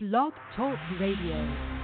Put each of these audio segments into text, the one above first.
Blog Talk Radio.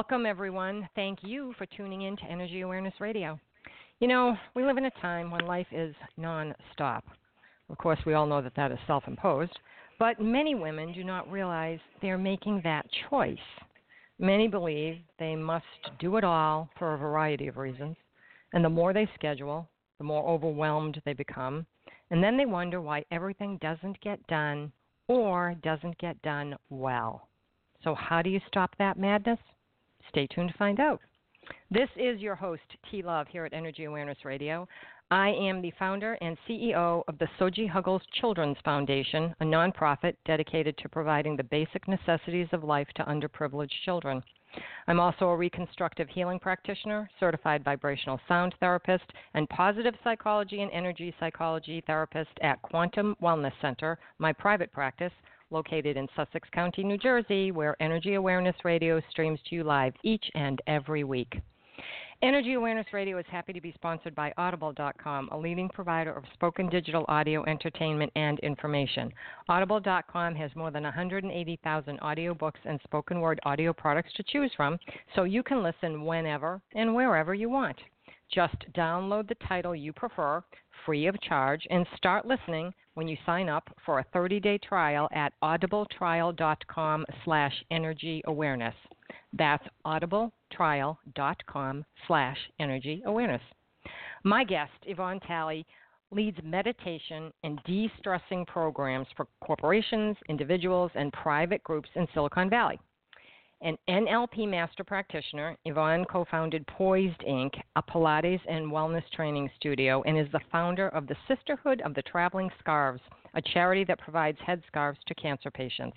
Welcome, everyone. Thank you for tuning in to Energy Awareness Radio. You know, we live in a time when life is nonstop. Of course, we all know that that is self imposed, but many women do not realize they're making that choice. Many believe they must do it all for a variety of reasons, and the more they schedule, the more overwhelmed they become, and then they wonder why everything doesn't get done or doesn't get done well. So, how do you stop that madness? Stay tuned to find out. This is your host, T Love, here at Energy Awareness Radio. I am the founder and CEO of the Soji Huggles Children's Foundation, a nonprofit dedicated to providing the basic necessities of life to underprivileged children. I'm also a reconstructive healing practitioner, certified vibrational sound therapist, and positive psychology and energy psychology therapist at Quantum Wellness Center, my private practice, located in Sussex County, New Jersey, where Energy Awareness Radio streams to you live each and every week. Energy Awareness Radio is happy to be sponsored by Audible.com, a leading provider of spoken digital audio entertainment and information. Audible.com has more than 180,000 audiobooks and spoken word audio products to choose from, so you can listen whenever and wherever you want. Just download the title you prefer, free of charge, and start listening when you sign up for a 30-day trial at audibletrial.com slash energyawareness. That's audibletrial.com slash energy awareness. My guest, Yvonne Tally, leads meditation and de stressing programs for corporations, individuals, and private groups in Silicon Valley. An NLP master practitioner, Yvonne co founded Poised Inc., a Pilates and wellness training studio, and is the founder of the Sisterhood of the Traveling Scarves, a charity that provides headscarves to cancer patients.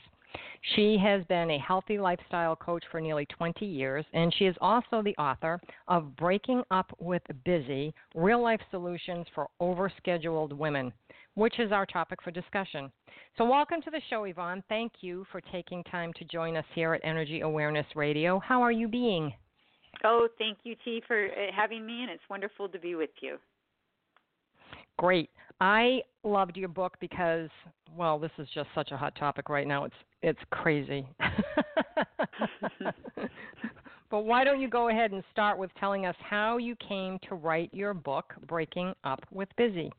She has been a healthy lifestyle coach for nearly 20 years, and she is also the author of Breaking Up with Busy Real Life Solutions for Overscheduled Women, which is our topic for discussion. So, welcome to the show, Yvonne. Thank you for taking time to join us here at Energy Awareness Radio. How are you being? Oh, thank you, T, for uh, having me, and it's wonderful to be with you. Great. I loved your book because, well, this is just such a hot topic right now. It's it's crazy. but why don't you go ahead and start with telling us how you came to write your book, Breaking Up with Busy?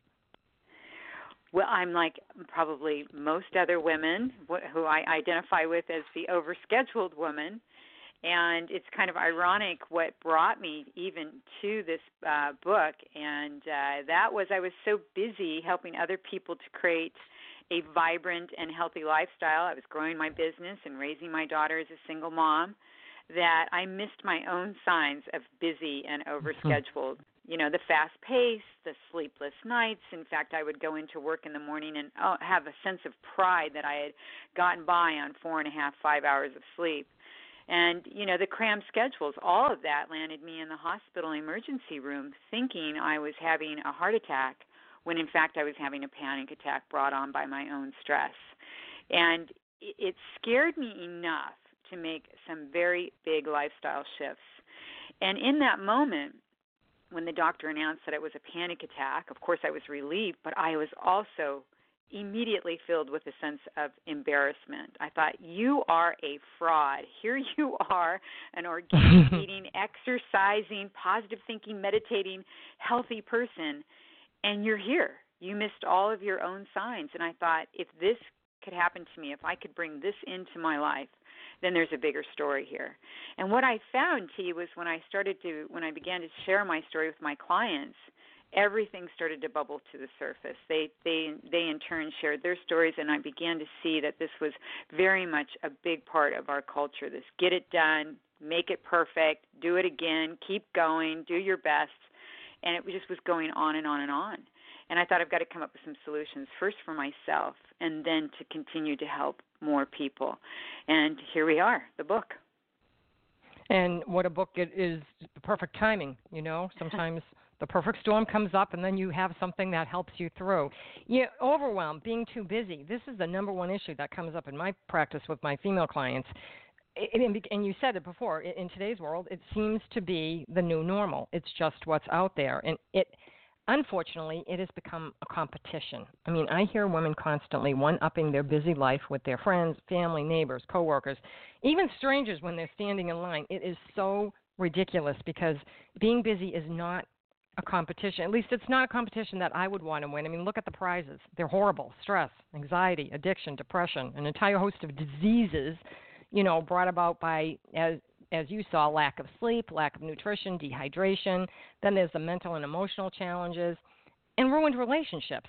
Well, I'm like probably most other women who I identify with as the overscheduled woman. And it's kind of ironic what brought me even to this uh, book. And uh, that was I was so busy helping other people to create a vibrant and healthy lifestyle. I was growing my business and raising my daughter as a single mom that I missed my own signs of busy and mm-hmm. overscheduled. You know, the fast pace, the sleepless nights. In fact, I would go into work in the morning and oh, have a sense of pride that I had gotten by on four and a half, five hours of sleep. And, you know, the crammed schedules, all of that landed me in the hospital emergency room thinking I was having a heart attack when in fact I was having a panic attack brought on by my own stress. And it scared me enough to make some very big lifestyle shifts. And in that moment, when the doctor announced that it was a panic attack, of course I was relieved, but I was also immediately filled with a sense of embarrassment. I thought, you are a fraud. Here you are, an organic eating, exercising, positive thinking, meditating, healthy person, and you're here. You missed all of your own signs. And I thought, if this could happen to me, if I could bring this into my life, then there's a bigger story here. And what I found, T, was when I started to, when I began to share my story with my clients, everything started to bubble to the surface. They, they, they in turn shared their stories, and I began to see that this was very much a big part of our culture. This get it done, make it perfect, do it again, keep going, do your best and it just was going on and on and on. And I thought I've got to come up with some solutions first for myself and then to continue to help more people. And here we are, the book. And what a book it is the perfect timing, you know. Sometimes the perfect storm comes up and then you have something that helps you through. Yeah, overwhelmed, being too busy. This is the number one issue that comes up in my practice with my female clients and you said it before in today's world it seems to be the new normal it's just what's out there and it unfortunately it has become a competition i mean i hear women constantly one upping their busy life with their friends family neighbors coworkers even strangers when they're standing in line it is so ridiculous because being busy is not a competition. At least it's not a competition that I would want to win. I mean, look at the prizes. They're horrible. Stress, anxiety, addiction, depression, an entire host of diseases you know, brought about by as as you saw, lack of sleep, lack of nutrition, dehydration. Then there's the mental and emotional challenges, and ruined relationships.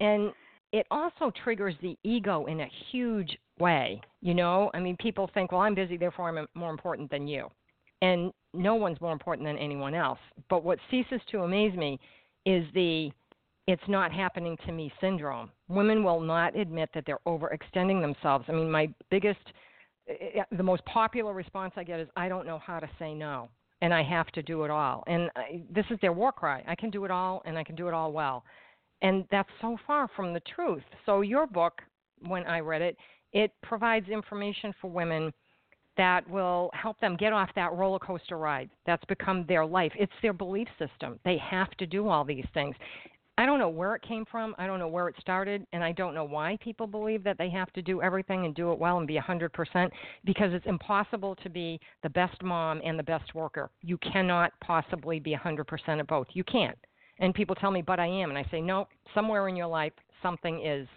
And it also triggers the ego in a huge way. You know, I mean, people think, well, I'm busy, therefore I'm more important than you. And no one's more important than anyone else. But what ceases to amaze me is the it's not happening to me syndrome. Women will not admit that they're overextending themselves. I mean, my biggest the most popular response I get is, I don't know how to say no, and I have to do it all. And I, this is their war cry. I can do it all, and I can do it all well. And that's so far from the truth. So, your book, when I read it, it provides information for women that will help them get off that roller coaster ride. That's become their life. It's their belief system. They have to do all these things. I don't know where it came from. I don't know where it started, and I don't know why people believe that they have to do everything and do it well and be 100% because it's impossible to be the best mom and the best worker. You cannot possibly be 100% of both. You can't. And people tell me, "But I am." And I say, "No, somewhere in your life something is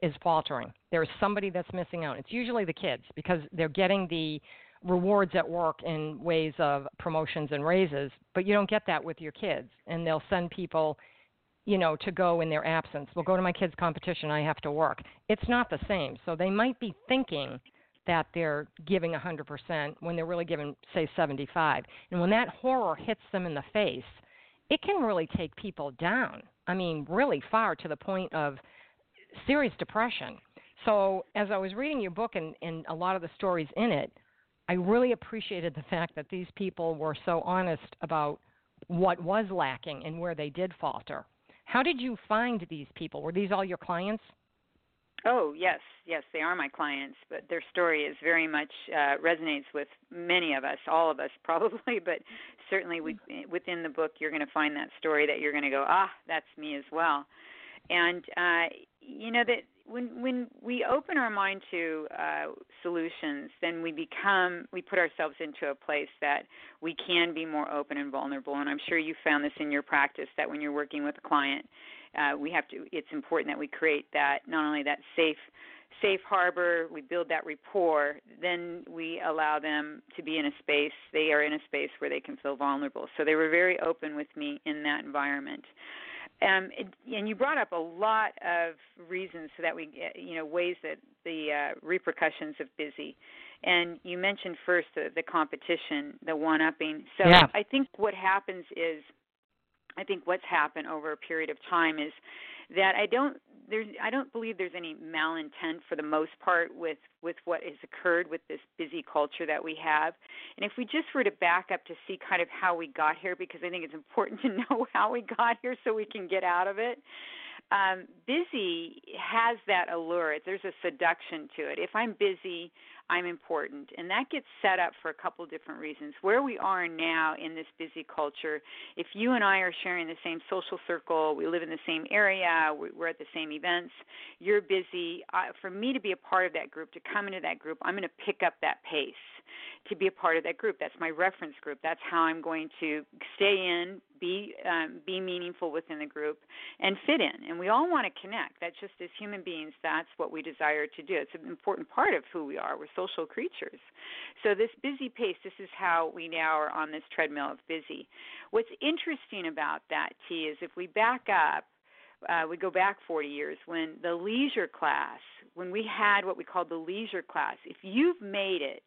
is faltering. There is somebody that's missing out. It's usually the kids because they're getting the rewards at work in ways of promotions and raises, but you don't get that with your kids. And they'll send people you know, to go in their absence. We'll go to my kids' competition. I have to work. It's not the same. So they might be thinking that they're giving 100% when they're really giving, say, 75. And when that horror hits them in the face, it can really take people down. I mean, really far to the point of serious depression. So as I was reading your book and, and a lot of the stories in it, I really appreciated the fact that these people were so honest about what was lacking and where they did falter. How did you find these people? Were these all your clients? Oh yes, yes, they are my clients, but their story is very much uh, resonates with many of us, all of us probably, but certainly we, within the book you're going to find that story that you're going to go, ah, that's me as well. And uh, you know that when when we open our mind to uh, solutions, then we become we put ourselves into a place that we can be more open and vulnerable. And I'm sure you found this in your practice that when you're working with a client, uh, we have to. It's important that we create that not only that safe safe harbor, we build that rapport, then we allow them to be in a space, they are in a space where they can feel vulnerable. So they were very open with me in that environment. Um, it, and you brought up a lot of reasons so that we, you know, ways that the uh, repercussions of busy. And you mentioned first the, the competition, the one upping. So yeah. I think what happens is, I think what's happened over a period of time is that I don't there's I don't believe there's any malintent for the most part with with what has occurred with this busy culture that we have. And if we just were to back up to see kind of how we got here because I think it's important to know how we got here so we can get out of it. Um, busy has that allure. There's a seduction to it. If I'm busy, I'm important. And that gets set up for a couple different reasons. Where we are now in this busy culture, if you and I are sharing the same social circle, we live in the same area, we're at the same events, you're busy. Uh, for me to be a part of that group, to come into that group, I'm going to pick up that pace to be a part of that group. That's my reference group. That's how I'm going to stay in, be um, be meaningful within the group, and fit in. And we all want to connect. That's just as human beings, that's what we desire to do. It's an important part of who we are. We're social creatures. So this busy pace, this is how we now are on this treadmill of busy. What's interesting about that, T, is if we back up uh, we go back 40 years when the leisure class, when we had what we called the leisure class, if you've made it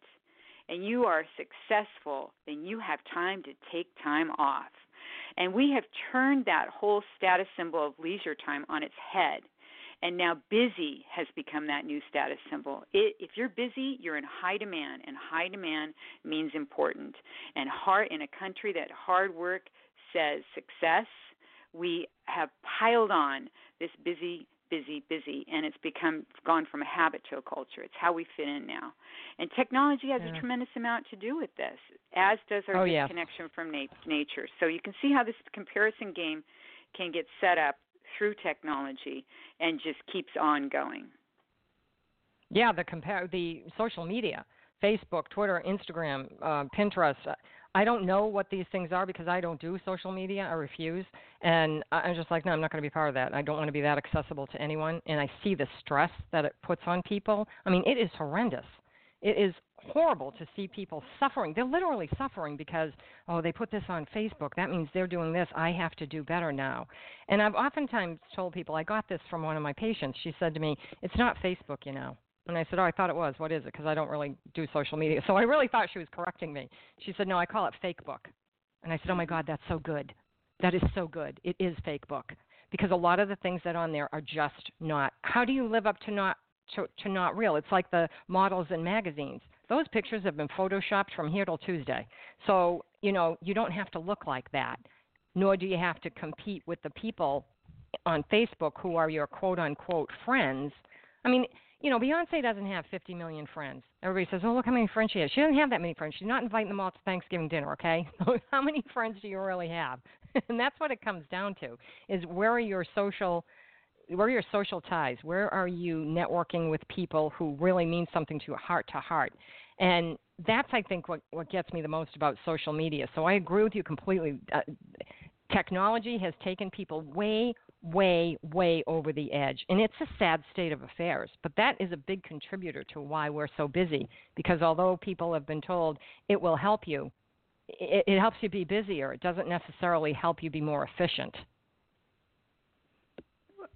and you are successful, then you have time to take time off. And we have turned that whole status symbol of leisure time on its head. And now busy has become that new status symbol. It, if you're busy, you're in high demand, and high demand means important. And hard in a country that hard work says success, we have piled on this busy busy, busy, and it's become gone from a habit to a culture. It's how we fit in now, and technology has yeah. a tremendous amount to do with this, as does our oh, disconnection from nat- nature. So you can see how this comparison game can get set up through technology and just keeps on going. Yeah, the compare the social media, Facebook, Twitter, Instagram, uh, Pinterest. I don't know what these things are because I don't do social media. I refuse, and I'm just like, no, I'm not going to be part of that. I don't want to be that accessible to anyone. And I see the stress that it puts on people. I mean, it is horrendous. It is horrible to see people suffering. They're literally suffering because oh, they put this on Facebook. That means they're doing this. I have to do better now. And I've oftentimes told people, I got this from one of my patients. She said to me, "It's not Facebook, you know." And I said, "Oh, I thought it was. What is it?" Because I don't really do social media. So I really thought she was correcting me. She said, "No, I call it fake book." And I said, "Oh my God, that's so good. That is so good. It is fake book because a lot of the things that are on there are just not. How do you live up to not to, to not real? It's like the models in magazines. Those pictures have been photoshopped from here till Tuesday. So you know you don't have to look like that, nor do you have to compete with the people on Facebook who are your quote unquote friends. I mean, you know, Beyonce doesn't have 50 million friends. Everybody says, "Oh, look how many friends she has." She doesn't have that many friends. She's not inviting them all to Thanksgiving dinner. Okay, how many friends do you really have? and that's what it comes down to: is where are your social where are your social ties? Where are you networking with people who really mean something to you heart to heart? And that's, I think, what, what gets me the most about social media. So I agree with you completely. Uh, technology has taken people way, way, way over the edge. And it's a sad state of affairs. But that is a big contributor to why we're so busy. Because although people have been told it will help you, it, it helps you be busier. It doesn't necessarily help you be more efficient.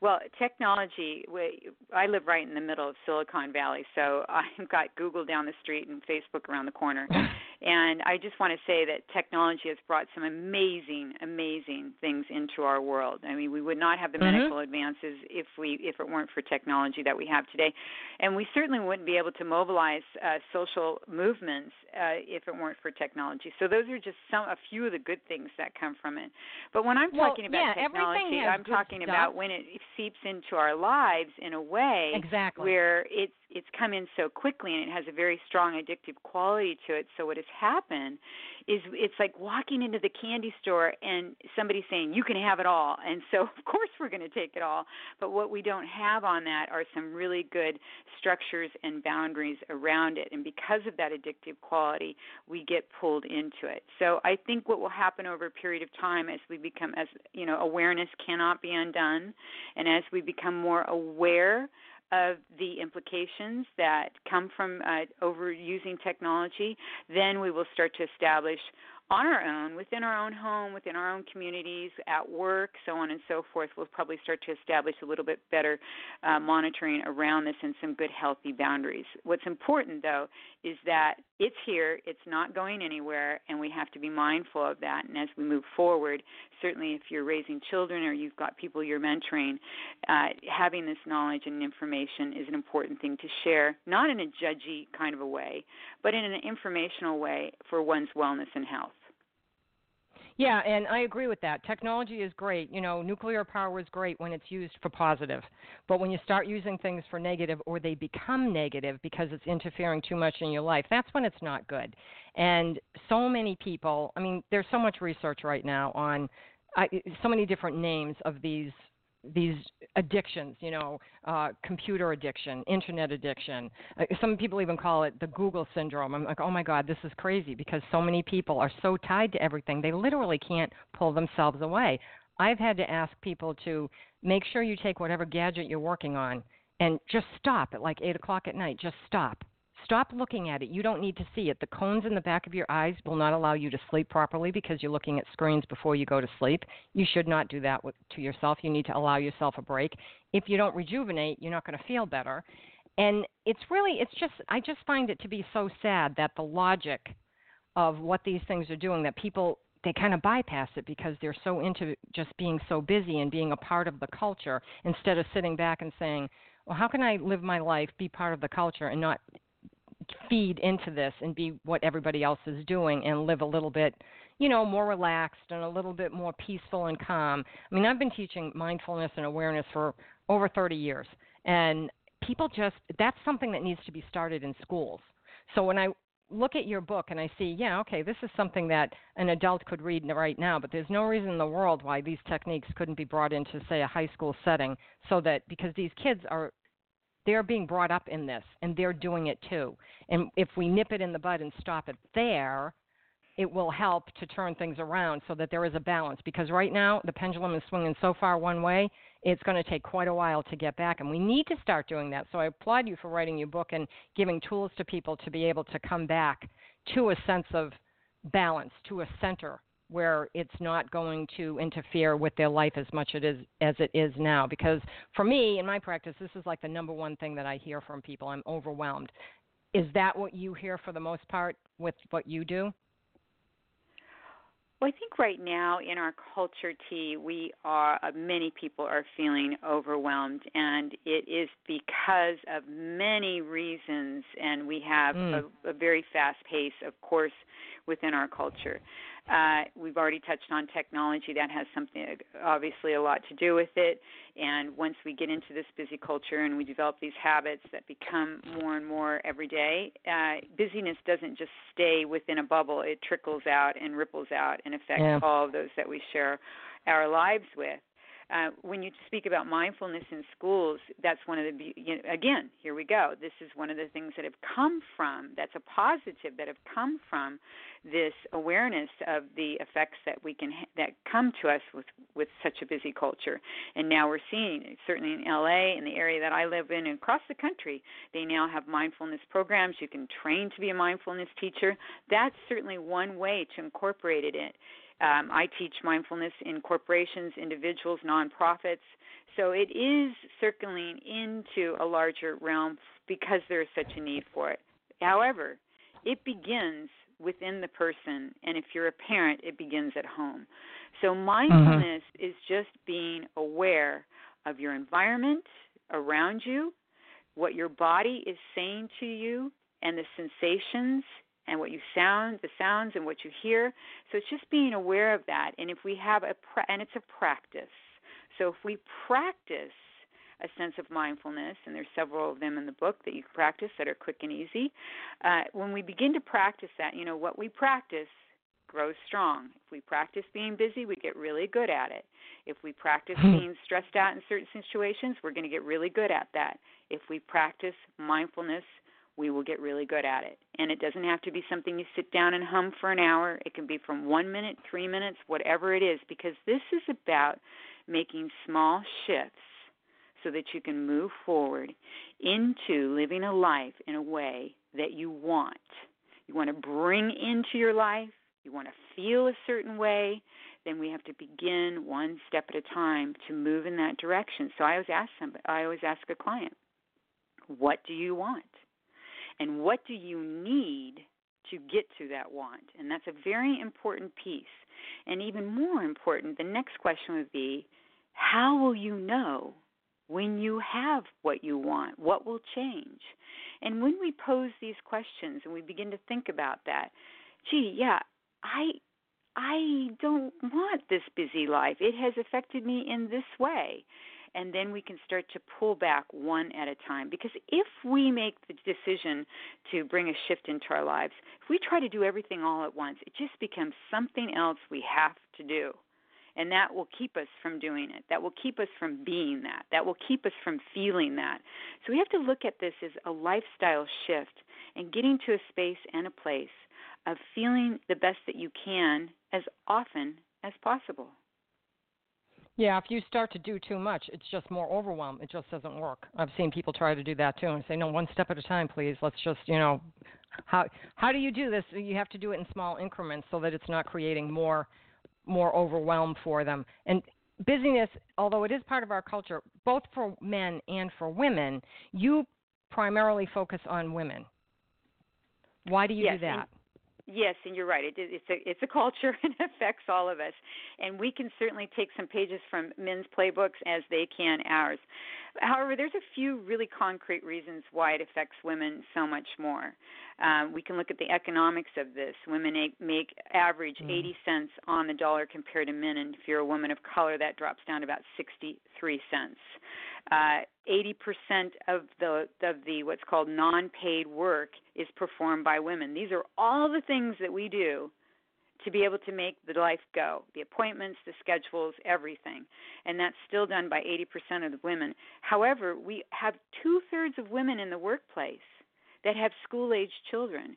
Well, technology. We, I live right in the middle of Silicon Valley, so I've got Google down the street and Facebook around the corner. And I just want to say that technology has brought some amazing, amazing things into our world. I mean, we would not have the mm-hmm. medical advances if we if it weren't for technology that we have today, and we certainly wouldn't be able to mobilize uh, social movements uh, if it weren't for technology. So those are just some a few of the good things that come from it. But when I'm well, talking about yeah, technology, I'm talking stuff. about when it seeps into our lives in a way exactly. where it's it's come in so quickly and it has a very strong addictive quality to it. So what has happened is it's like walking into the candy store and somebody saying you can have it all. And so of course we're going to take it all, but what we don't have on that are some really good structures and boundaries around it. And because of that addictive quality, we get pulled into it. So I think what will happen over a period of time as we become as you know awareness cannot be undone and as we become more aware of the implications that come from uh, overusing technology, then we will start to establish on our own, within our own home, within our own communities, at work, so on and so forth, we'll probably start to establish a little bit better uh, monitoring around this and some good, healthy boundaries. What's important, though, is that it's here, it's not going anywhere, and we have to be mindful of that. And as we move forward, certainly if you're raising children or you've got people you're mentoring, uh, having this knowledge and information is an important thing to share, not in a judgy kind of a way, but in an informational way for one's wellness and health. Yeah, and I agree with that. Technology is great. You know, nuclear power is great when it's used for positive. But when you start using things for negative or they become negative because it's interfering too much in your life, that's when it's not good. And so many people, I mean, there's so much research right now on I, so many different names of these these addictions, you know, uh, computer addiction, internet addiction. Uh, some people even call it the Google syndrome. I'm like, oh my God, this is crazy because so many people are so tied to everything, they literally can't pull themselves away. I've had to ask people to make sure you take whatever gadget you're working on and just stop at like 8 o'clock at night. Just stop Stop looking at it. You don't need to see it. The cones in the back of your eyes will not allow you to sleep properly because you're looking at screens before you go to sleep. You should not do that to yourself. You need to allow yourself a break. If you don't rejuvenate, you're not going to feel better. And it's really, it's just, I just find it to be so sad that the logic of what these things are doing, that people they kind of bypass it because they're so into just being so busy and being a part of the culture instead of sitting back and saying, well, how can I live my life, be part of the culture, and not feed into this and be what everybody else is doing and live a little bit you know more relaxed and a little bit more peaceful and calm. I mean i've been teaching mindfulness and awareness for over 30 years and people just that's something that needs to be started in schools. So when i look at your book and i see yeah okay this is something that an adult could read right now but there's no reason in the world why these techniques couldn't be brought into say a high school setting so that because these kids are they're being brought up in this and they're doing it too. And if we nip it in the bud and stop it there, it will help to turn things around so that there is a balance. Because right now, the pendulum is swinging so far one way, it's going to take quite a while to get back. And we need to start doing that. So I applaud you for writing your book and giving tools to people to be able to come back to a sense of balance, to a center where it's not going to interfere with their life as much it is, as it is now. Because for me, in my practice, this is like the number one thing that I hear from people. I'm overwhelmed. Is that what you hear for the most part with what you do? Well, I think right now in our culture, T, we are uh, many people are feeling overwhelmed, and it is because of many reasons. And we have mm. a, a very fast pace, of course, within our culture. Uh, we've already touched on technology. That has something, obviously, a lot to do with it. And once we get into this busy culture and we develop these habits that become more and more every day, uh, busyness doesn't just stay within a bubble. It trickles out and ripples out and affects Yeah. all of those that we share our lives with. Uh, when you speak about mindfulness in schools, that's one of the you know, again here we go. This is one of the things that have come from that's a positive that have come from this awareness of the effects that we can that come to us with with such a busy culture. And now we're seeing certainly in LA in the area that I live in and across the country, they now have mindfulness programs. You can train to be a mindfulness teacher. That's certainly one way to incorporate it in um, I teach mindfulness in corporations, individuals, nonprofits. So it is circling into a larger realm because there is such a need for it. However, it begins within the person, and if you're a parent, it begins at home. So mindfulness is just being aware of your environment around you, what your body is saying to you, and the sensations and what you sound, the sounds and what you hear. So it's just being aware of that. And if we have a pra- and it's a practice. So if we practice a sense of mindfulness, and there's several of them in the book that you can practice that are quick and easy. Uh, when we begin to practice that, you know, what we practice grows strong. If we practice being busy, we get really good at it. If we practice being stressed out in certain situations, we're going to get really good at that. If we practice mindfulness, we will get really good at it. And it doesn't have to be something you sit down and hum for an hour. It can be from one minute, three minutes, whatever it is, because this is about making small shifts so that you can move forward into living a life in a way that you want. You want to bring into your life, you want to feel a certain way, then we have to begin one step at a time to move in that direction. So I always ask somebody, I always ask a client, what do you want? And what do you need to get to that want? And that's a very important piece. And even more important, the next question would be, how will you know when you have what you want? What will change? And when we pose these questions and we begin to think about that, gee, yeah, I I don't want this busy life. It has affected me in this way. And then we can start to pull back one at a time. Because if we make the decision to bring a shift into our lives, if we try to do everything all at once, it just becomes something else we have to do and that will keep us from doing it. That will keep us from being that. That will keep us from feeling that. So we have to look at this as a lifestyle shift and getting to a space and a place of feeling the best that you can as often as possible. Yeah, if you start to do too much, it's just more overwhelm. It just doesn't work. I've seen people try to do that too and say, "No, one step at a time, please. Let's just, you know, how how do you do this? You have to do it in small increments so that it's not creating more more overwhelm for them. And busyness, although it is part of our culture, both for men and for women, you primarily focus on women. Why do you yes, do that? Yes, and you're right. It, it's a it's a culture and affects all of us, and we can certainly take some pages from men's playbooks as they can ours. However, there's a few really concrete reasons why it affects women so much more. Um, we can look at the economics of this. Women make average mm. 80 cents on the dollar compared to men, and if you're a woman of color, that drops down to about 63 cents. Uh, 80% of the of the what's called non-paid work is performed by women. These are all the things that we do to be able to make the life go the appointments, the schedules, everything. And that's still done by 80% of the women. However, we have two thirds of women in the workplace that have school age children.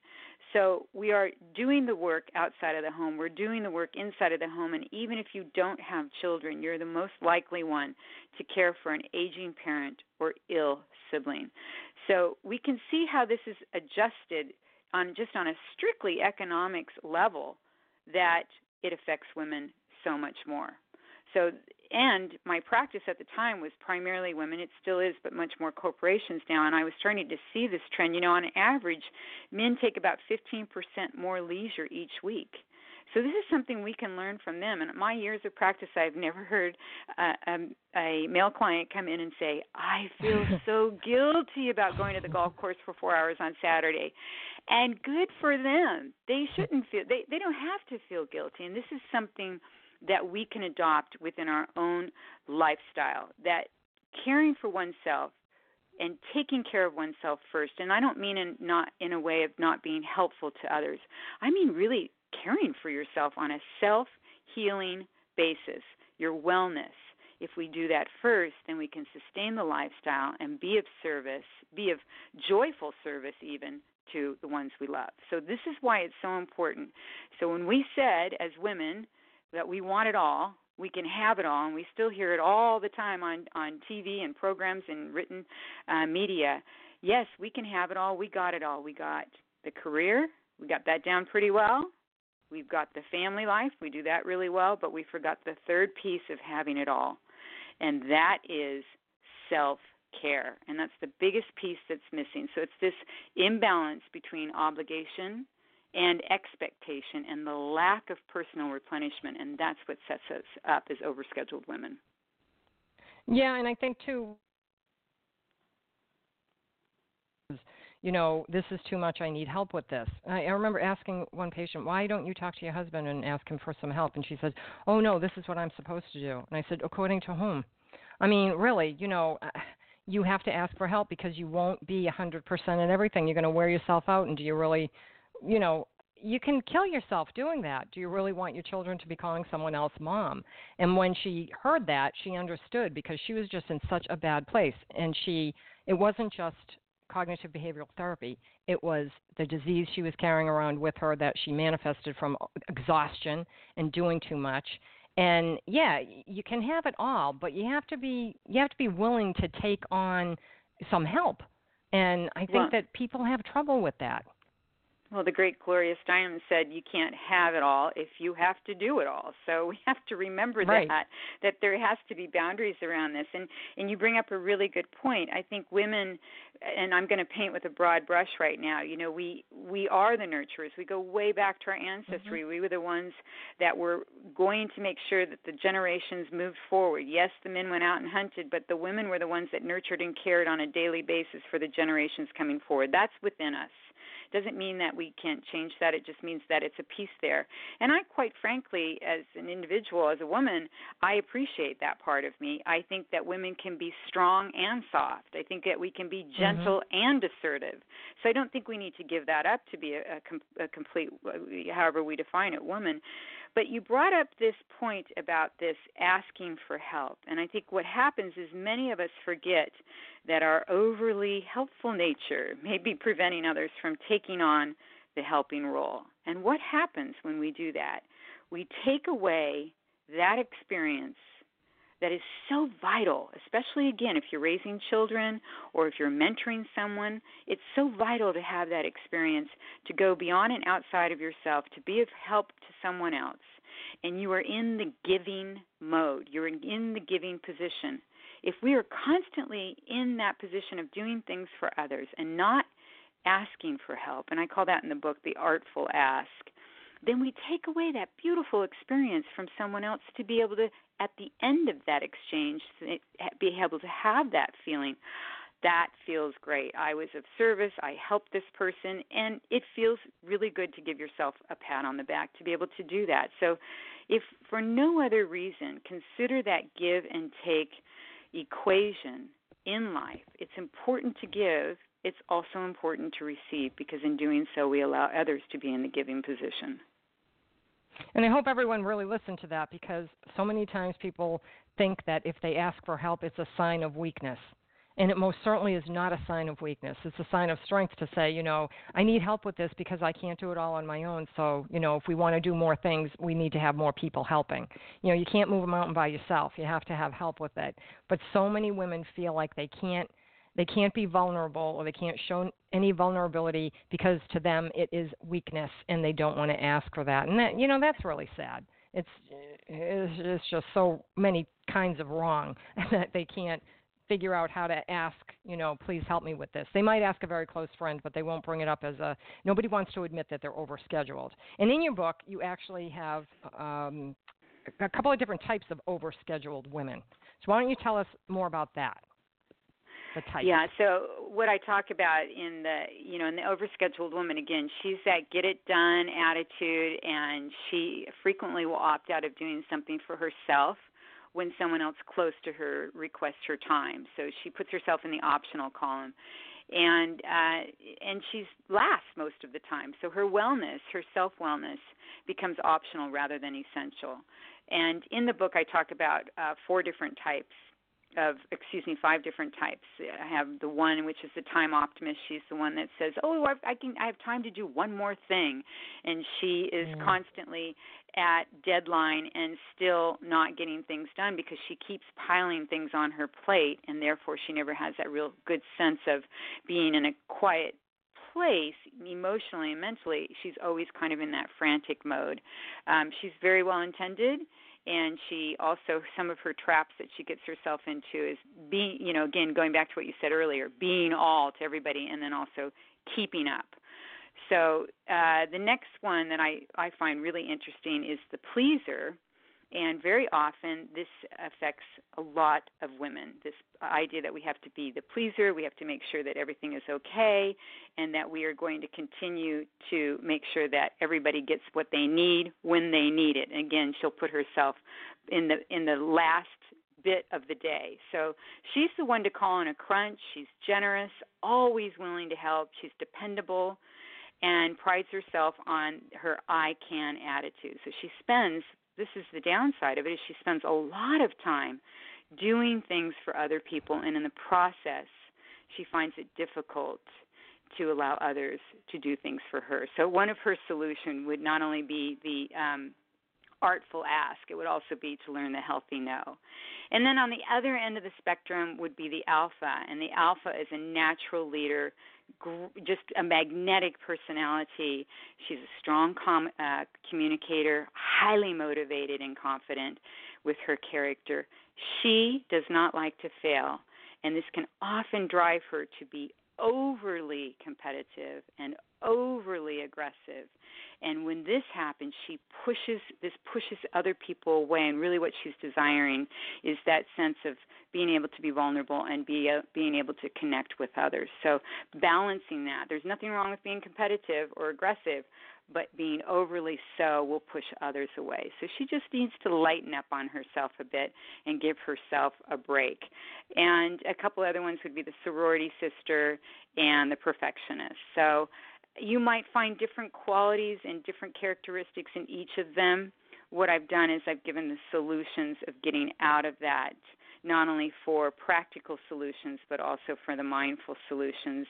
So we are doing the work outside of the home. We're doing the work inside of the home. And even if you don't have children, you're the most likely one to care for an aging parent or ill sibling. So we can see how this is adjusted on just on a strictly economics level that it affects women so much more. So, and my practice at the time was primarily women. It still is, but much more corporations now. And I was starting to see this trend. You know, on average, men take about 15% more leisure each week. So this is something we can learn from them. And in my years of practice, I've never heard uh, um, a male client come in and say, "I feel so guilty about going to the golf course for four hours on Saturday," and good for them. They shouldn't feel they they don't have to feel guilty, and this is something that we can adopt within our own lifestyle. That caring for oneself and taking care of oneself first and i don't mean in not in a way of not being helpful to others i mean really caring for yourself on a self healing basis your wellness if we do that first then we can sustain the lifestyle and be of service be of joyful service even to the ones we love so this is why it's so important so when we said as women that we want it all we can have it all, and we still hear it all the time on on TV and programs and written uh, media. Yes, we can have it all. We got it all. We got the career. We got that down pretty well. We've got the family life. We do that really well, but we forgot the third piece of having it all, and that is self care. And that's the biggest piece that's missing. So it's this imbalance between obligation and expectation and the lack of personal replenishment and that's what sets us up as overscheduled women yeah and i think too you know this is too much i need help with this I, I remember asking one patient why don't you talk to your husband and ask him for some help and she said oh no this is what i'm supposed to do and i said according to whom i mean really you know uh, you have to ask for help because you won't be a 100% in everything you're going to wear yourself out and do you really you know, you can kill yourself doing that. Do you really want your children to be calling someone else mom? And when she heard that, she understood because she was just in such a bad place. And she, it wasn't just cognitive behavioral therapy, it was the disease she was carrying around with her that she manifested from uh, exhaustion and doing too much. And yeah, you can have it all, but you have to be you have to be willing to take on some help. And I think that people have trouble with that. Well, the great Gloria Steinem said, "You can't have it all if you have to do it all." So we have to remember right. that that there has to be boundaries around this. And and you bring up a really good point. I think women, and I'm going to paint with a broad brush right now. You know, we we are the nurturers. We go way back to our ancestry. Mm-hmm. We were the ones that were going to make sure that the generations moved forward. Yes, the men went out and hunted, but the women were the ones that nurtured and cared on a daily basis for the generations coming forward. That's within us doesn't mean that we can't change that. It just means that it's a piece there. And I, quite frankly, as an individual, as a woman, I appreciate that part of me. I think that women can be strong and soft. I think that we can be mm-hmm. gentle mm-hmm. and assertive. So I don't think we need to give that up to be a, a, a complete, however we define it, woman. But you brought up this point about this asking for help. And I think what happens is many of us forget that our overly helpful nature may be preventing others from taking on the helping role. And what happens when we do that? We take away that experience that is so vital, especially again if you're raising children or if you're mentoring someone. It's so vital to have that experience to go beyond and outside of yourself, to be of help to someone else. And you are in the giving mode, you're in the giving position. If we are constantly in that position of doing things for others and not asking for help, and I call that in the book the artful ask, then we take away that beautiful experience from someone else to be able to, at the end of that exchange, be able to have that feeling. That feels great. I was of service. I helped this person, and it feels really good to give yourself a pat on the back to be able to do that. So, if for no other reason, consider that give and take equation in life. It's important to give, it's also important to receive because in doing so, we allow others to be in the giving position. And I hope everyone really listened to that because so many times people think that if they ask for help, it's a sign of weakness. And it most certainly is not a sign of weakness. It's a sign of strength to say, you know, I need help with this because I can't do it all on my own. So, you know, if we want to do more things, we need to have more people helping. You know, you can't move a mountain by yourself. You have to have help with it. But so many women feel like they can't they can't be vulnerable or they can't show any vulnerability because to them it is weakness and they don't want to ask for that. And that you know that's really sad. It's it's just so many kinds of wrong that they can't figure out how to ask you know please help me with this. They might ask a very close friend but they won't bring it up as a nobody wants to admit that they're overscheduled. And in your book you actually have um, a couple of different types of overscheduled women. So why don't you tell us more about that the type. Yeah. So what I talk about in the you know in the overscheduled woman again, she's that get it done attitude, and she frequently will opt out of doing something for herself when someone else close to her requests her time. So she puts herself in the optional column. And uh and she's last most of the time. So her wellness, her self wellness becomes optional rather than essential. And in the book I talk about uh four different types of excuse me five different types. I have the one which is the time optimist. She's the one that says oh i, I can i have time to do one more thing. And she is Mm. constantly at deadline and still not getting things done because she keeps piling things on her plate and therefore she never has that real good sense of being in a quiet place emotionally and mentally. She's always kind of in that frantic mode. Um she's very well intended and she also some of her traps that she gets herself into is being you know again going back to what you said earlier being all to everybody and then also keeping up. So uh, the next one that I, I find really interesting is the pleaser and very often this affects a lot of women. This idea that we have to be the pleaser we have to make sure that everything is okay and that we are going to continue to make sure that everybody gets what they need when they need it. And again she'll put herself in the in the last bit of the day. So she's the one to call in a crunch. She's generous always willing to help. She's dependable and prides herself on her I can attitude. So she spends this is the downside of it is she spends a lot of time doing things for other people and in the process she finds it difficult to allow others to do things for her. So one of her solution would not only be the um artful ask, it would also be to learn the healthy no. And then on the other end of the spectrum would be the alpha, and the alpha is a natural leader, just a magnetic personality. She's a strong com- uh, communicator, highly motivated and confident with her character. She does not like to fail, and this can often drive her to be overly competitive and overly aggressive. And when this happens she pushes this pushes other people away. And really what she's desiring is that sense of being able to be vulnerable and be uh, being able to connect with others. So balancing that there's nothing wrong with being competitive or aggressive but being overly so will push others away. So she just needs to lighten up on herself a bit and give herself a break. And a couple other ones would be the sorority sister and the perfectionist. So you might find different qualities and different characteristics in each of them. What I've done is I've given the solutions of getting out of that not only for practical solutions but also for the mindful solutions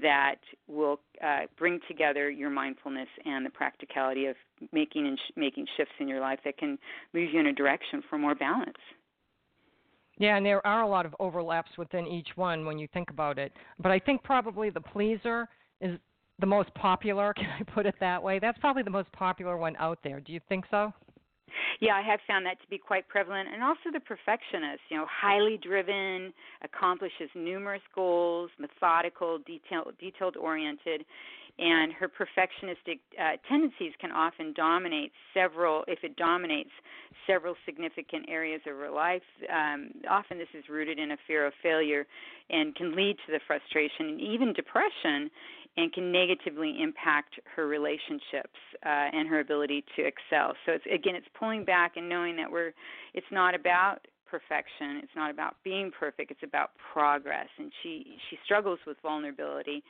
that will uh, bring together your mindfulness and the practicality of making and sh- making shifts in your life that can move you in a direction for more balance. Yeah, and there are a lot of overlaps within each one when you think about it. But I think probably the pleaser is the most popular. Can I put it that way? That's probably the most popular one out there. Do you think so? Yeah, I have found that to be quite prevalent. And also the perfectionist, you know, highly driven, accomplishes numerous goals, methodical, detail, detailed oriented, and her perfectionistic uh, tendencies can often dominate several, if it dominates several significant areas of her life. Um, often this is rooted in a fear of failure and can lead to the frustration and even depression and can negatively impact her relationships uh, and her ability to excel. So it's again, it's pulling back and knowing that we're. It's not about perfection. It's not about being perfect. It's about progress. And she she struggles with vulnerability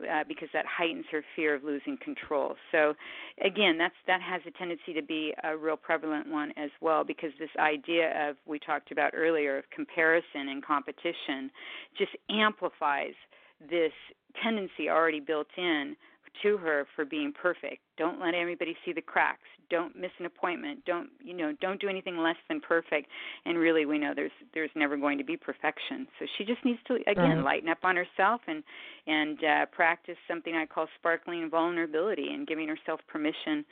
uh, because that heightens her fear of losing control. So again, that's that has a tendency to be a real prevalent one as well because this idea of we talked about earlier of comparison and competition just amplifies this tendency already built in to her for being perfect. Don't let anybody see the cracks. Don't miss an appointment. Don't you know? Don't do anything less than perfect. And really, we know there's there's never going to be perfection. So she just needs to again Right. lighten up on herself and and uh, practice something I call sparkling vulnerability and giving herself permission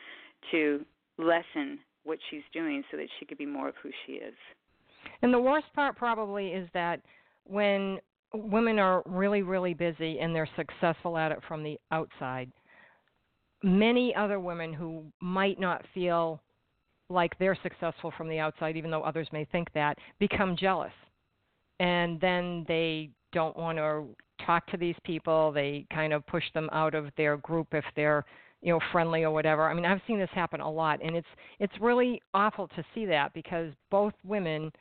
to lessen what she's doing so that she could be more of who she is. And the worst part probably is that when women are really, really busy and they're successful at it from the outside, many other women who might not feel like they're successful from the outside, even though others may think that, become jealous. And then they don't want to talk to these people. They kind of push them out of their group if they're you know friendly or whatever. I mean, I've seen this happen a lot, and it's it's really awful to see that because both women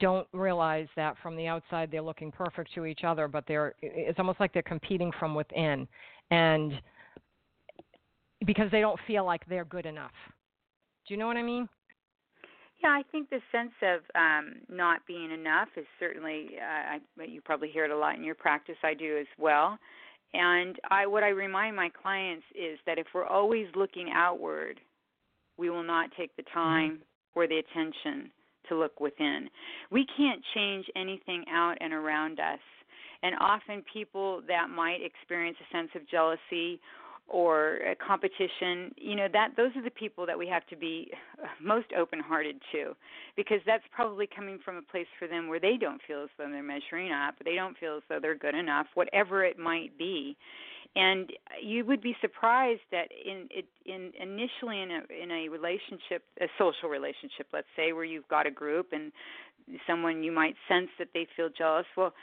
don't realize that from the outside they're looking perfect to each other, but they're it's almost like they're competing from within, and because they don't feel like they're good enough. Do you know what I mean? Yeah, I think the sense of um, not being enough is certainly. Uh, I, you probably hear it a lot in your practice. I do as well. And I, what I remind my clients is that if we're always looking outward, we will not take the mm-hmm. time or the attention to look within. We can't change anything out and around us. And often people that might experience a sense of jealousy or a competition you know that those are the people that we have to be most open hearted to because that's probably coming from a place for them where they don't feel as though they're measuring up they don't feel as though they're good enough whatever it might be. And you would be surprised that in it in initially in a in a relationship a social relationship let's say where you've got a group and someone you might sense that they feel jealous well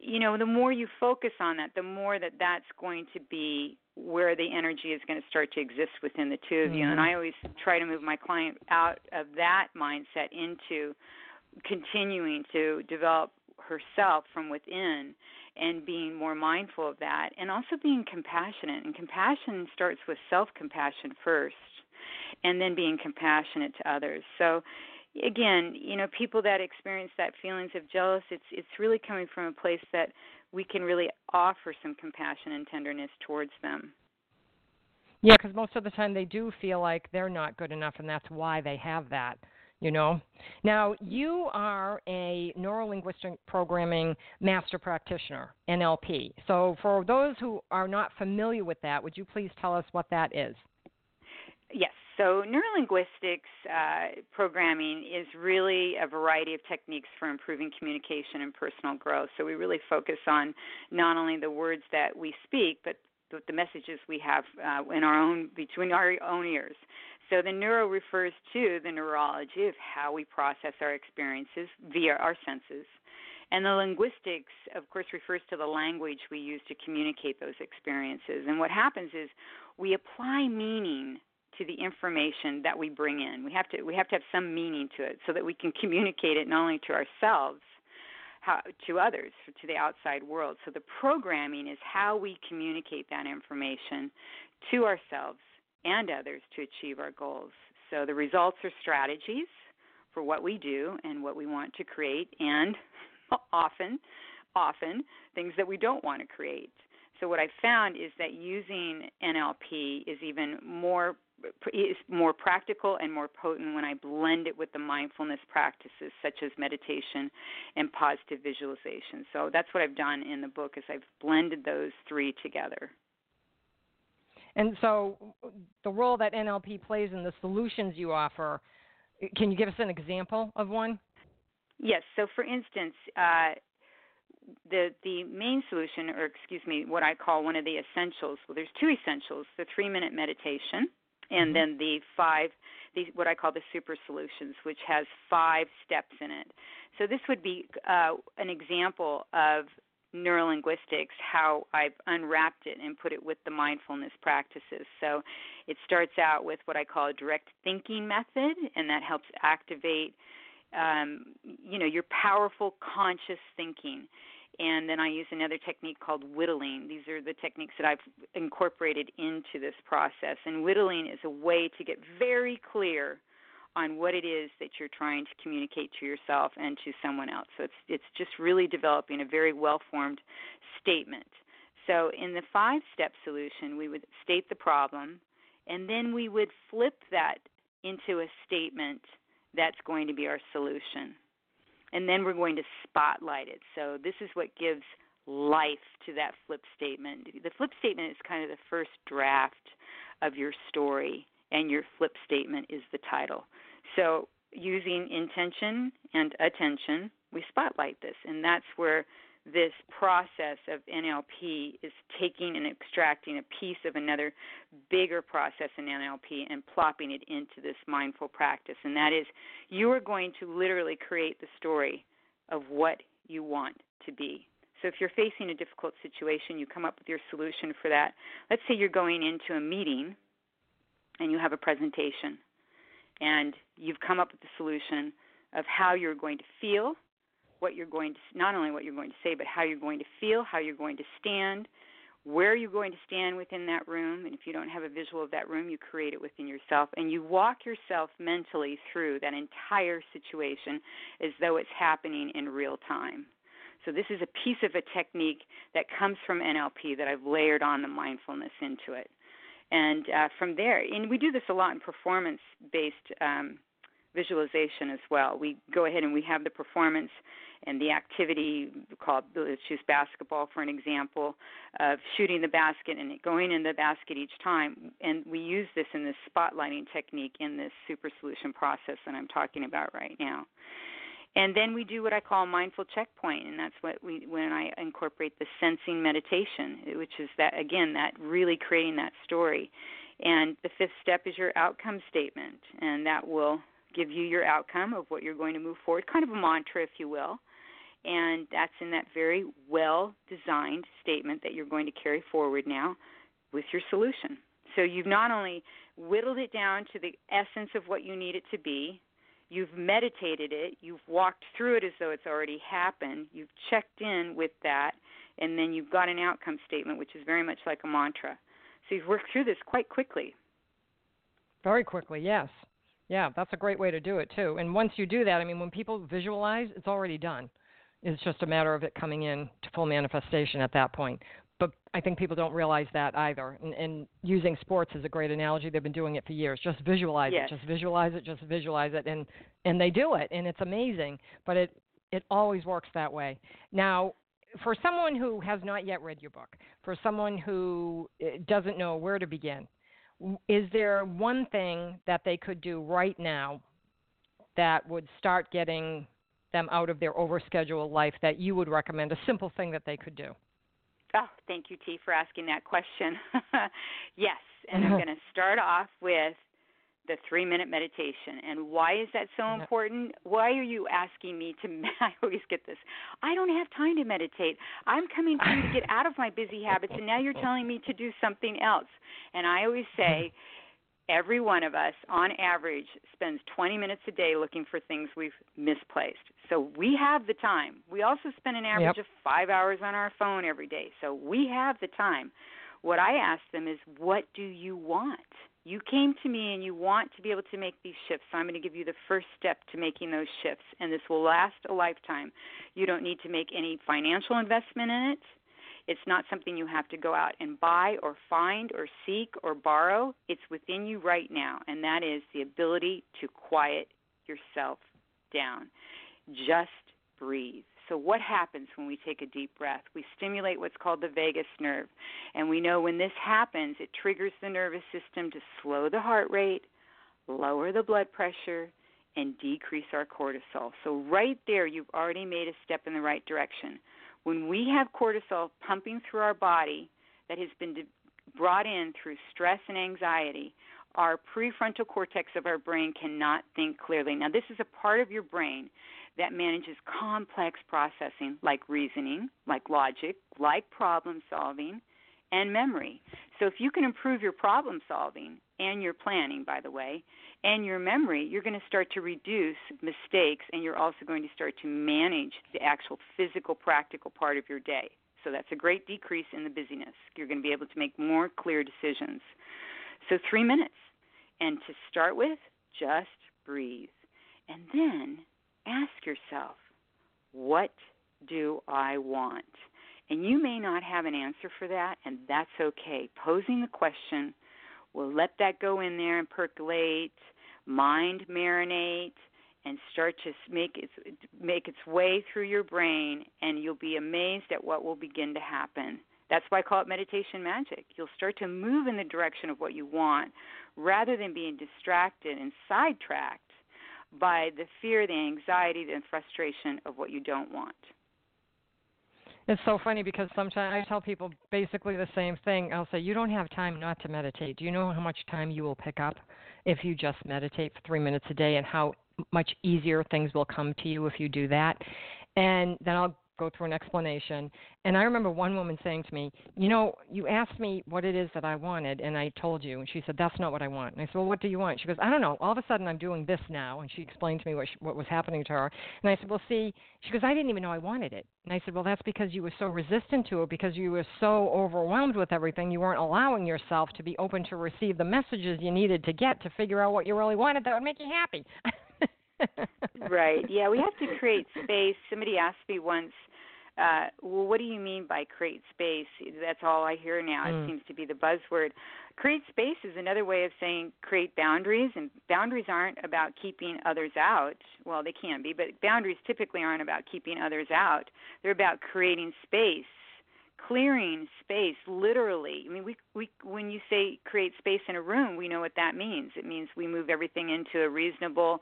you know the more you focus on that the more that that's going to be where the energy is going to start to exist within the two of you. And mm-hmm. I always try to move my client out of that mindset into continuing to develop herself from within and being more mindful of that and also being compassionate. And compassion starts with self compassion first and then being compassionate to others. So again, you know, people that experience that feelings of jealous, it's it's really coming from a place that we can really offer some compassion and tenderness towards them. Yeah, because most of the time they do feel like they're not good enough, and that's why they have that. You know. Now you are a neurolinguistic programming master practitioner, NLP. So for those who are not familiar with that, would you please tell us what that is? Yes. So, neurolinguistics uh, programming is really a variety of techniques for improving communication and personal growth. So, we really focus on not only the words that we speak, but the, messages we have uh, in our own between our own ears. So, the neuro refers to the neurology of how we process our experiences via our senses. And the linguistics, of course, refers to the language we use to communicate those experiences. And what happens is we apply meaning to the information that we bring in. We have to we have to have some meaning to it so that we can communicate it not only to ourselves, how, to others, to the outside world. So the programming is how we communicate that information to ourselves and others to achieve our goals. So the results are strategies for what we do and what we want to create and often often things that we don't want to create. So what I found is that using NLP is even more is more practical and more potent when I blend it with the mindfulness practices such as meditation and positive visualization. So that's what I've done in the book is I've blended those three together. And so the role that NLP plays in the solutions you offer, can you give us an example of one? Yes. So for instance, uh, the the main solution, or excuse me, what I call one of the essentials. Well, there's two essentials: the three minute meditation, and mm-hmm. then the five the what I call the super solutions, which has five steps in it. So this would be uh, an example of neurolinguistics, how I've unwrapped it and put it with the mindfulness practices. So it starts out with what I call a direct thinking method, and that helps activate, um, you know, your powerful conscious thinking and then I use another technique called whittling. These are the techniques that I've incorporated into this process. And whittling is a way to get very clear on what it is that you're trying to communicate to yourself and to someone else. So it's it's just really developing a very well-formed statement. So in the five-step solution, we would state the problem and then we would flip that into a statement that's going to be our solution and then we're going to spotlight it. So this is what gives life to that flip statement. The flip statement is kind of the first draft of your story, and your flip statement is the title. So using intention and attention, we spotlight this, and that's where this process of NLP is taking and extracting a piece of another bigger process in NLP and plopping it into this mindful practice. And that is, you are going to literally create the story of what you want to be. So if you're facing a difficult situation, you come up with your solution for that. Let's say you're going into a meeting and you have a presentation and you've come up with the solution of how you're going to feel, what you're going to not only what you're going to say, but how you're going to feel, how you're going to stand, where you're going to stand within that room. And if you don't have a visual of that room, you create it within yourself. And you walk yourself mentally through that entire situation as though it's happening in real time. So, this is a piece of a technique that comes from NLP that I've layered on the mindfulness into it. And uh, from there, and we do this a lot in performance based um, visualization as well. We go ahead and we have the performance and the activity called let's use basketball for an example of shooting the basket and going in the basket each time and we use this in this spotlighting technique in this super solution process that I'm talking about right now. And then we do what I call a mindful checkpoint, and that's what we when I incorporate the sensing meditation, which is that again that really creating that story. And the fifth step is your outcome statement, and that will give you your outcome of what you're going to move forward, kind of a mantra, if you will. And that's in that very well designed statement that you're going to carry forward now with your solution. So you've not only whittled it down to the essence of what you need it to be, you've meditated it, you've walked through it as though it's already happened, you've checked in with that, and then you've got an outcome statement, which is very much like a mantra. So you've worked through this quite quickly. Very quickly, yes. Yeah, that's a great way to do it too. And once you do that, I mean, when people visualize, it's already done. It's just a matter of it coming in to full manifestation at that point. But I think people don't realize that either. And, and using sports is a great analogy. They've been doing it for years. Just visualize yes. it. Just visualize it. Just visualize it. And and they do it, and it's amazing. But it it always works that way. Now, for someone who has not yet read your book, for someone who eh, doesn't know where to begin, is there one thing that they could do right now that would start getting them out of their overscheduled life that you would recommend, a simple thing that they could do? Oh, thank you, T, for asking that question. yes, and I'm going to start off with the three minute meditation. And why is that so important? Why are you asking me to? I always get this. I don't have time to meditate. I'm coming to you to get out of my busy habits, and now you're telling me to do something else. And I always say, every one of us, on average, spends 20 minutes a day looking for things we've misplaced. So we have the time. We also spend an average yep. of five hours on our phone every day. So we have the time. What I ask them is, what do you want? You came to me and you want to be able to make these shifts. So I'm going to give you the first step to making those shifts, and this will last a lifetime. You don't need to make any financial investment in it. It's not something you have to go out and buy or find or seek or borrow. It's within you right now, and that is the ability to quiet yourself down. Just breathe. So, what happens when we take a deep breath? We stimulate what's called the vagus nerve. And we know when this happens, it triggers the nervous system to slow the heart rate, lower the blood pressure, and decrease our cortisol. So, right there, you've already made a step in the right direction. When we have cortisol pumping through our body that has been brought in through stress and anxiety, our prefrontal cortex of our brain cannot think clearly. Now, this is a part of your brain that manages complex processing like reasoning, like logic, like problem solving, and memory. So if you can improve your problem solving and your planning, by the way, and your memory, you're going to start to reduce mistakes and you're also going to start to manage the actual physical, practical part of your day. So that's a great decrease in the busyness. You're going to be able to make more clear decisions. So, three minutes. And to start with, just breathe. And then ask yourself, what do I want? And you may not have an answer for that, and that's okay. Posing the question will let that go in there and percolate, mind marinate, and start to make its make its way through your brain, and you'll be amazed at what will begin to happen. That's why I call it meditation magic. You'll start to move in the direction of what you want rather than being distracted and sidetracked by the fear, the anxiety, the frustration of what you don't want. It's so funny because sometimes I tell people basically the same thing. I'll say, You don't have time not to meditate. Do you know how much time you will pick up if you just meditate for three minutes a day and how much easier things will come to you if you do that? And then I'll go through an explanation. And I remember one woman saying to me, "You know, you asked me what it is that I wanted, and I told you." And she said, "That's not what I want." And I said, "Well, what do you want?" She goes, "I don't know. All of a sudden, I'm doing this now." And she explained to me what she, what was happening to her. And I said, "Well, see," she goes, "I didn't even know I wanted it." And I said, "Well, that's because you were so resistant to it, because you were so overwhelmed with everything. You weren't allowing yourself to be open to receive the messages you needed to get to figure out what you really wanted that would make you happy." right. Yeah, we have to create space. Somebody asked me once, uh, well, what do you mean by create space? That's all I hear now. Mm. It seems to be the buzzword. Create space is another way of saying create boundaries, and boundaries aren't about keeping others out. Well, they can be, but boundaries typically aren't about keeping others out. They're about creating space clearing space literally i mean we we when you say create space in a room we know what that means it means we move everything into a reasonable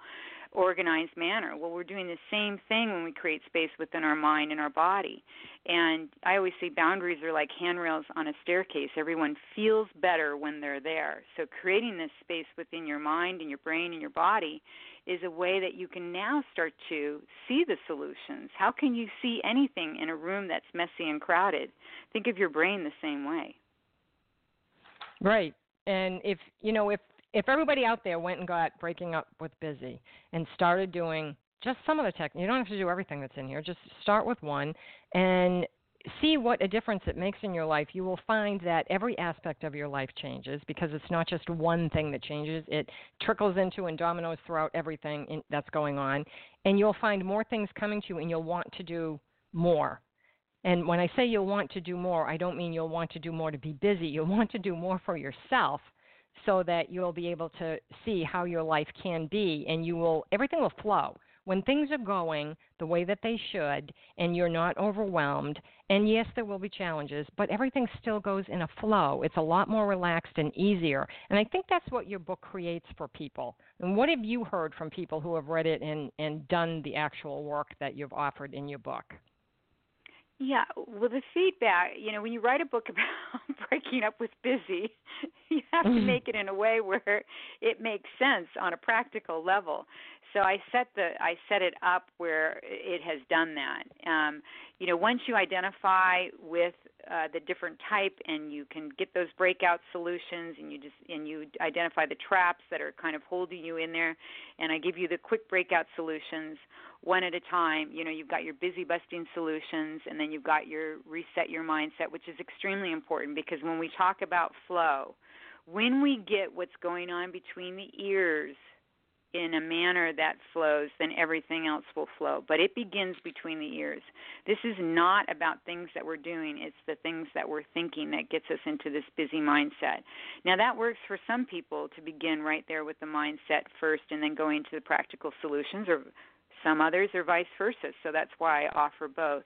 organized manner. Well, we're doing the same thing when we create space within our mind and our body. And I always say boundaries are like handrails on a staircase. Everyone feels better when they're there. So, creating this space within your mind and your brain and your body is a way that you can now start to see the solutions. How can you see anything in a room that's messy and crowded? Think of your brain the same way. Right. And if, you know, if if everybody out there went and got breaking up with busy and started doing just some of the tech, you don't have to do everything that's in here. Just start with one and see what a difference it makes in your life. You will find that every aspect of your life changes because it's not just one thing that changes. It trickles into and dominoes throughout everything in, that's going on, and you'll find more things coming to you, and you'll want to do more. And when I say you'll want to do more, I don't mean you'll want to do more to be busy. You'll want to do more for yourself so that you'll be able to see how your life can be and you will everything will flow. When things are going the way that they should and you're not overwhelmed and yes there will be challenges but everything still goes in a flow. It's a lot more relaxed and easier. And i think that's what your book creates for people. And what have you heard from people who have read it and and done the actual work that you've offered in your book yeah, well, the feedback, you know, when you write a book about breaking up with busy, you have to mm-hmm. make it in a way where it makes sense on a practical level. So I set the I set it up where it has done that. Um, you know, once you identify with uh, the different type and you can get those breakout solutions and you just and you identify the traps that are kind of holding you in there, and I give you the quick breakout solutions one at a time. You know, you've got your busy busting solutions, and then you've got your reset your mindset, which is extremely important because when we talk about flow, when we get what's going on between the ears in a manner that flows, then everything else will flow. But it begins between the ears. This is not about things that we're doing, it's the things that we're thinking that gets us into this busy mindset. Now, that works for some people to begin right there with the mindset first and then go into the practical solutions, or some others are vice versa. So that's why I offer both.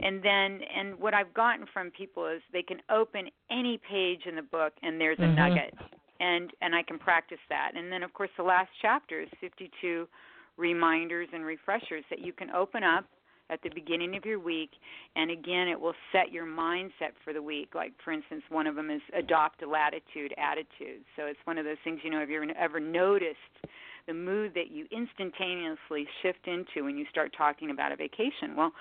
And then, and what I've gotten from people is they can open any page in the book and there's a mm-hmm. nugget, and and I can practice that. And then, of course, the last chapter is 52 reminders and refreshers that you can open up at the beginning of your week and again it will set your mindset for the week like for instance one of them is adopt a latitude attitude so it's one of those things you know have you ever noticed the mood that you instantaneously shift into when you start talking about a vacation. Well,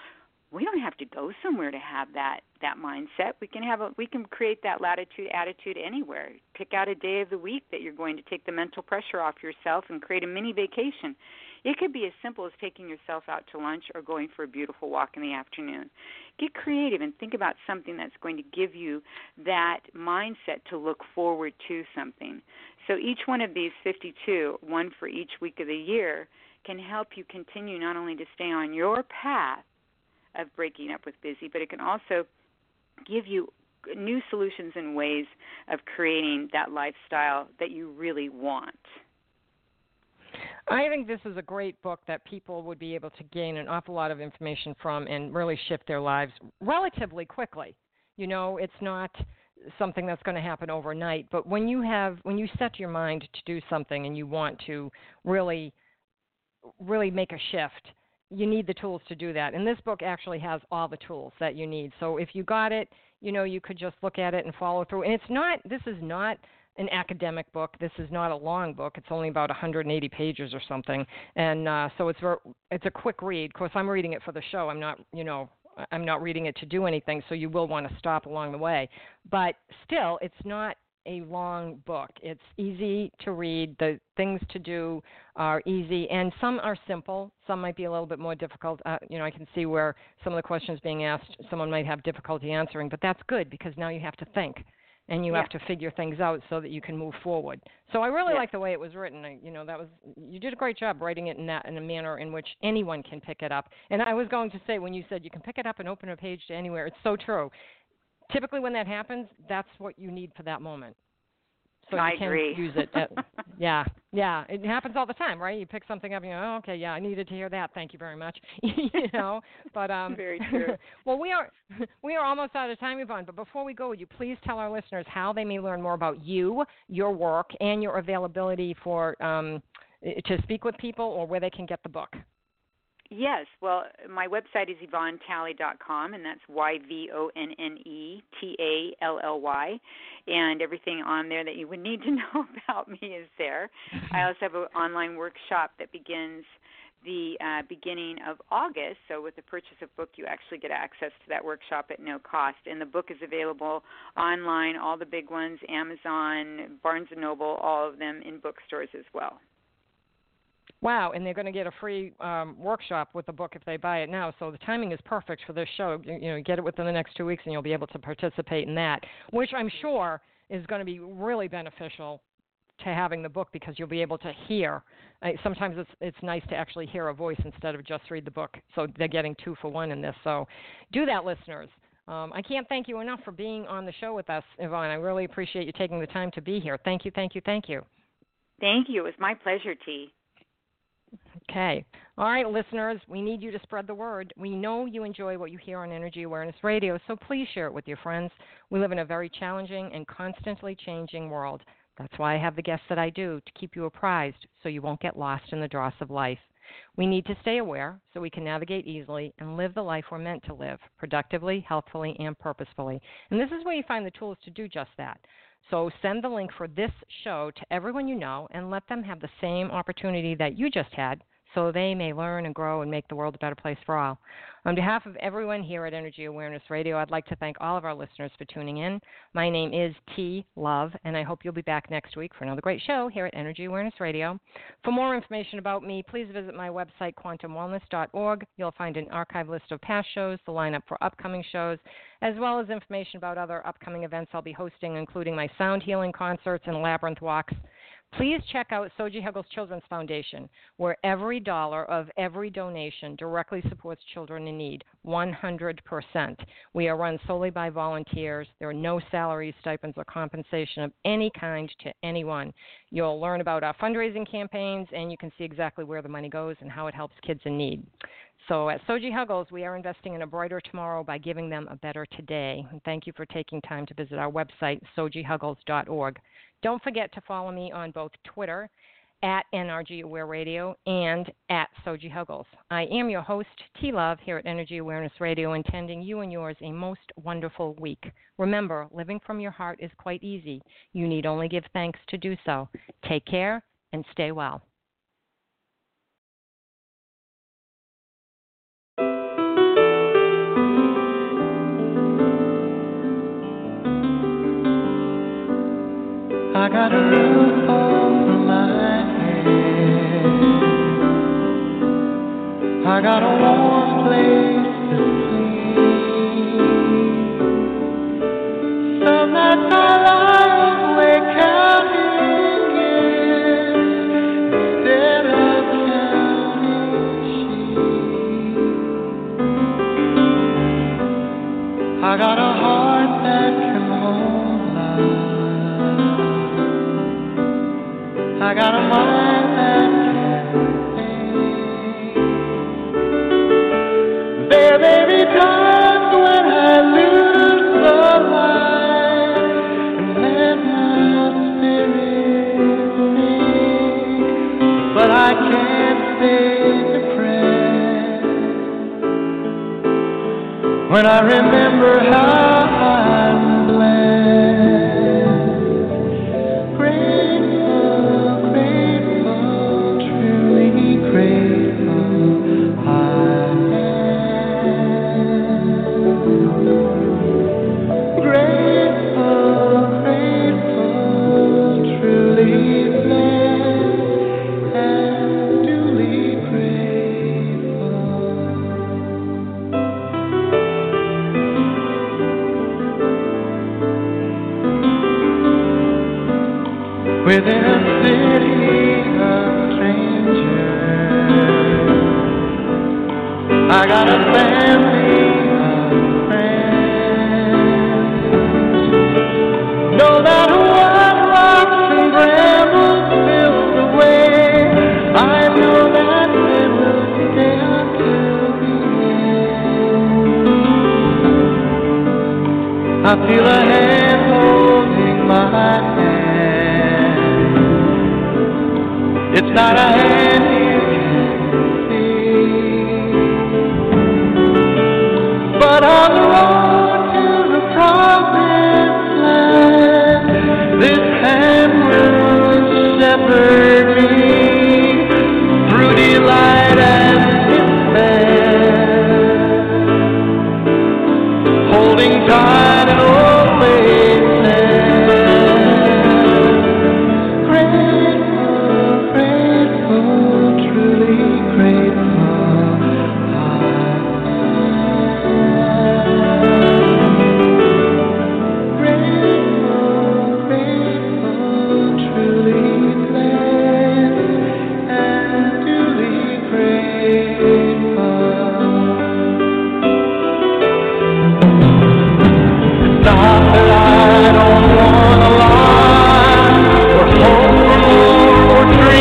we don't have to go somewhere to have that that mindset. We can have a we can create that latitude attitude anywhere. Pick out a day of the week that you're going to take the mental pressure off yourself and create a mini vacation. It could be as simple as taking yourself out to lunch or going for a beautiful walk in the afternoon. Get creative and think about something that's going to give you that mindset to look forward to something. So each one of these 52, one for each week of the year, can help you continue not only to stay on your path of breaking up with busy, but it can also give you new solutions and ways of creating that lifestyle that you really want. I think this is a great book that people would be able to gain an awful lot of information from and really shift their lives relatively quickly. You know, it's not something that's going to happen overnight, but when you have when you set your mind to do something and you want to really really make a shift, you need the tools to do that. And this book actually has all the tools that you need. So if you got it, you know, you could just look at it and follow through. And it's not this is not an academic book. This is not a long book. It's only about 180 pages or something, and uh, so it's it's a quick read. Of course, I'm reading it for the show. I'm not, you know, I'm not reading it to do anything, so you will want to stop along the way. But still, it's not a long book. It's easy to read. The things to do are easy, and some are simple. Some might be a little bit more difficult. Uh, you know, I can see where some of the questions being asked, someone might have difficulty answering, but that's good because now you have to think and you yeah. have to figure things out so that you can move forward. So I really yeah. like the way it was written. I, you know, that was you did a great job writing it in that in a manner in which anyone can pick it up. And I was going to say when you said you can pick it up and open a page to anywhere, it's so true typically when that happens, that's what you need for that moment. So I you can agree. use it. At, yeah, yeah, it happens all the time, right? You pick something up, and you go, oh, okay, yeah, I needed to hear that. Thank you very much. you know, but um, very true. well, we are we are almost out of time, Yvonne. But before we go, would you please tell our listeners how they may learn more about you, your work, and your availability for um, to speak with people, or where they can get the book? Yes. Well, my website is yvonnetally.com, and that's Y V O N N E T A L L Y. And everything on there that you would need to know about me is there. I also have an online workshop that begins the uh, beginning of August. So, with the purchase of book, you actually get access to that workshop at no cost. And the book is available online, all the big ones, Amazon, Barnes and Noble, all of them in bookstores as well. Wow, and they're going to get a free um, workshop with the book if they buy it now. So the timing is perfect for this show. You, you know, get it within the next two weeks, and you'll be able to participate in that, which I'm sure is going to be really beneficial to having the book because you'll be able to hear. Uh, sometimes it's it's nice to actually hear a voice instead of just read the book. So they're getting two for one in this. So do that, listeners. Um, I can't thank you enough for being on the show with us, Yvonne. I really appreciate you taking the time to be here. Thank you, thank you, thank you. Thank you. It was my pleasure, T. Okay. All right, listeners, we need you to spread the word. We know you enjoy what you hear on Energy Awareness Radio, so please share it with your friends. We live in a very challenging and constantly changing world. That's why I have the guests that I do to keep you apprised so you won't get lost in the dross of life. We need to stay aware so we can navigate easily and live the life we're meant to live productively, healthfully, and purposefully. And this is where you find the tools to do just that. So send the link for this show to everyone you know and let them have the same opportunity that you just had so they may learn and grow and make the world a better place for all. On behalf of everyone here at Energy Awareness Radio, I'd like to thank all of our listeners for tuning in. My name is T Love, and I hope you'll be back next week for another great show here at Energy Awareness Radio. For more information about me, please visit my website, quantumwellness.org. You'll find an archive list of past shows, the lineup for upcoming shows, as well as information about other upcoming events I'll be hosting, including my sound healing concerts and labyrinth walks. Please check out Soji Huggles Children's Foundation, where every dollar of every donation directly supports children in need, 100%. We are run solely by volunteers. There are no salaries, stipends, or compensation of any kind to anyone. You'll learn about our fundraising campaigns, and you can see exactly where the money goes and how it helps kids in need. So at Soji Huggles, we are investing in a brighter tomorrow by giving them a better today. And thank you for taking time to visit our website, sojihuggles.org. Don't forget to follow me on both Twitter at NRG Aware Radio and at Soji Huggles. I am your host, T Love, here at Energy Awareness Radio, intending you and yours a most wonderful week. Remember, living from your heart is quite easy. You need only give thanks to do so. Take care and stay well. I got a roof over my head. I got a warm place when I remember how